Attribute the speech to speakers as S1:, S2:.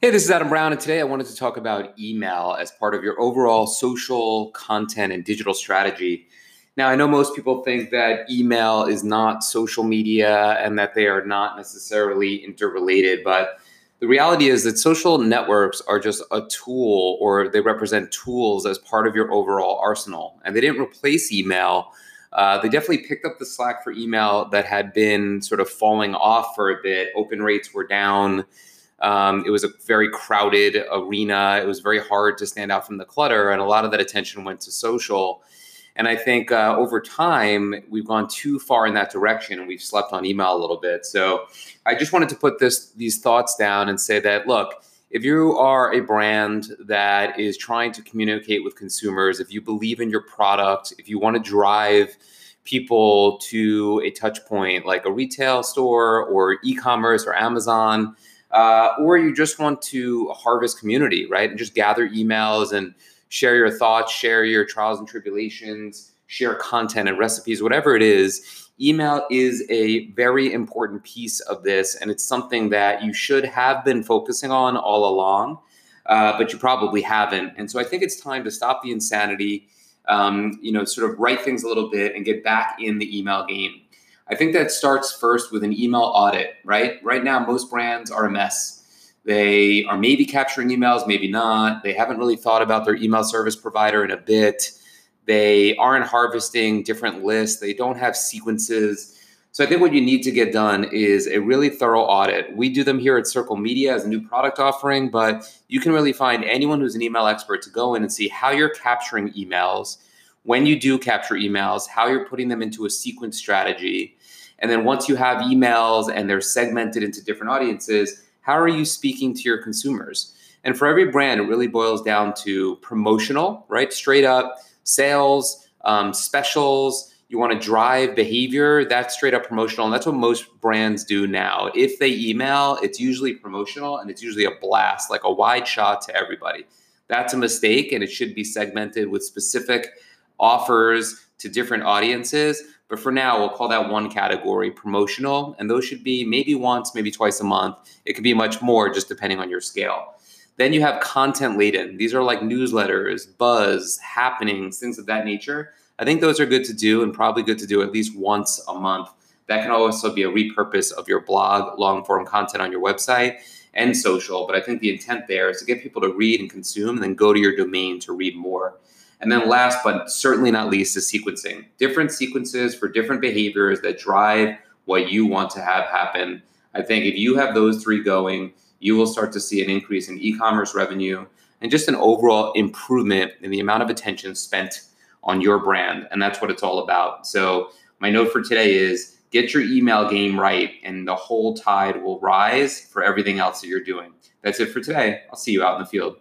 S1: Hey, this is Adam Brown, and today I wanted to talk about email as part of your overall social content and digital strategy. Now, I know most people think that email is not social media and that they are not necessarily interrelated, but the reality is that social networks are just a tool or they represent tools as part of your overall arsenal. And they didn't replace email. Uh, they definitely picked up the slack for email that had been sort of falling off for a bit. Open rates were down um, it was a very crowded arena. It was very hard to stand out from the clutter, and a lot of that attention went to social. And I think uh, over time, we've gone too far in that direction, and we've slept on email a little bit. So I just wanted to put this these thoughts down and say that look, if you are a brand that is trying to communicate with consumers, if you believe in your product, if you want to drive people to a touch point like a retail store or e-commerce or Amazon uh, or you just want to harvest community, right? And just gather emails and share your thoughts, share your trials and tribulations, share content and recipes, whatever it is. Email is a very important piece of this, and it's something that you should have been focusing on all along, uh, but you probably haven't. And so I think it's time to stop the insanity, um, you know, sort of right things a little bit and get back in the email game. I think that starts first with an email audit, right? Right now, most brands are a mess. They are maybe capturing emails, maybe not. They haven't really thought about their email service provider in a bit. They aren't harvesting different lists. They don't have sequences. So I think what you need to get done is a really thorough audit. We do them here at Circle Media as a new product offering, but you can really find anyone who's an email expert to go in and see how you're capturing emails, when you do capture emails, how you're putting them into a sequence strategy, and then once you have emails and they're segmented into different audiences, how are you speaking to your consumers? And for every brand, it really boils down to promotional, right? Straight up sales, um, specials. You want to drive behavior, that's straight up promotional. And that's what most brands do now. If they email, it's usually promotional and it's usually a blast, like a wide shot to everybody. That's a mistake and it should be segmented with specific offers to different audiences. But for now, we'll call that one category promotional. And those should be maybe once, maybe twice a month. It could be much more just depending on your scale. Then you have content laden. These are like newsletters, buzz, happenings, things of that nature. I think those are good to do and probably good to do at least once a month. That can also be a repurpose of your blog, long form content on your website and social. But I think the intent there is to get people to read and consume and then go to your domain to read more. And then last but certainly not least is sequencing. Different sequences for different behaviors that drive what you want to have happen. I think if you have those three going, you will start to see an increase in e-commerce revenue and just an overall improvement in the amount of attention spent on your brand. And that's what it's all about. So my note for today is get your email game right and the whole tide will rise for everything else that you're doing. That's it for today. I'll see you out in the field.